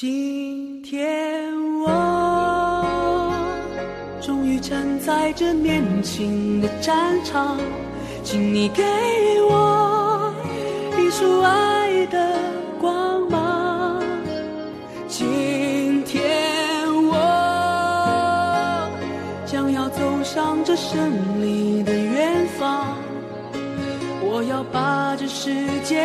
今天我终于站在这年轻的战场，请你给我一束爱的光芒。今天我将要走上这胜利的远方，我要把这世界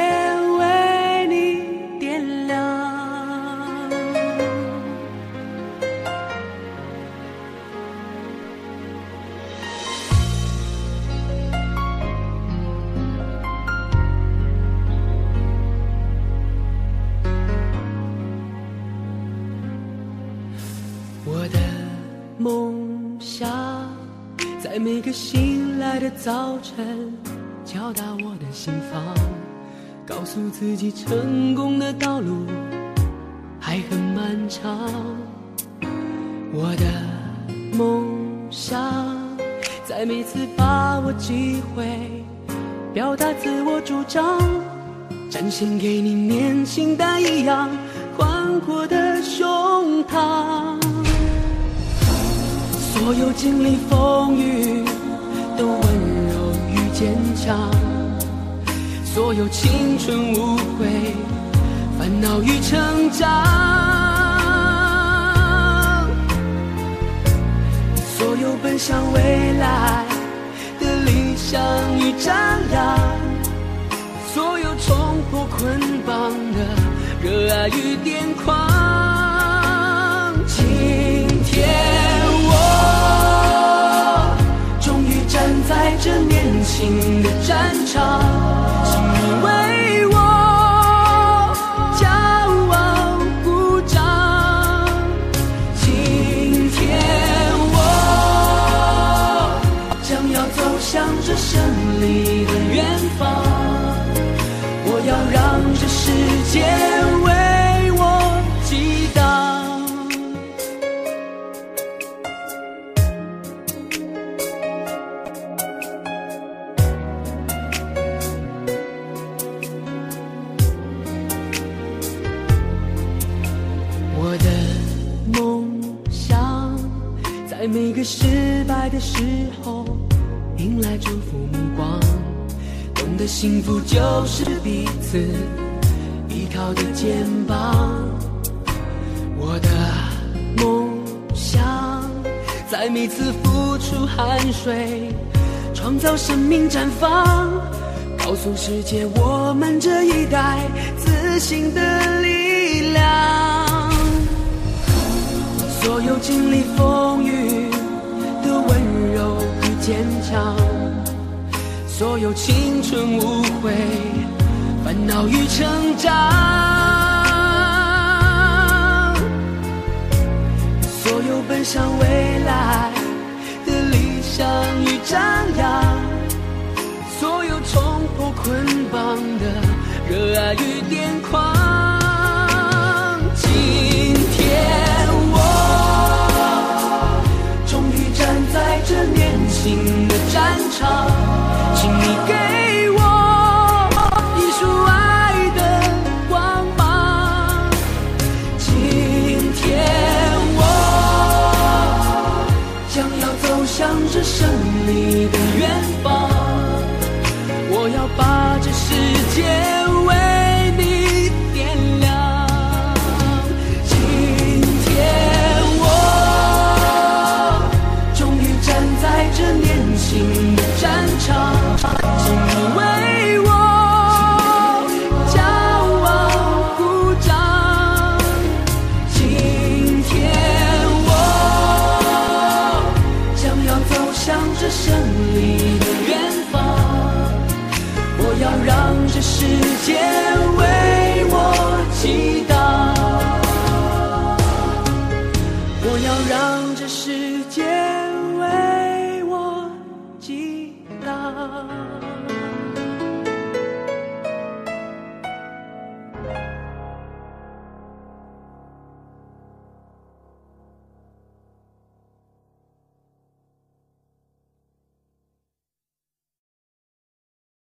我的梦想，在每个醒来的早晨，敲打我的心房，告诉自己成功的道路还很漫长。我的梦想，在每次把握机会，表达自我主张，展现给你年轻但一样宽阔的胸膛。所有经历风雨的温柔与坚强，所有青春无悔、烦恼与成长，所有奔向未来的理想与张扬，所有冲破捆绑的热爱与癫狂。新的战场，请你为我骄傲鼓掌。今天我将要走向这胜利的远方，我要让这世界每个失败的时候，迎来祝福目光，懂得幸福就是彼此依靠的肩膀。我的梦想，在每次付出汗水，创造生命绽放，告诉世界我们这一代自信的力量。所有经历风雨坚强，所有青春无悔、烦恼与成长，所有奔向未来的理想与张扬，所有冲破捆绑的热爱与癫狂。走向这胜利的远方。我要把这世界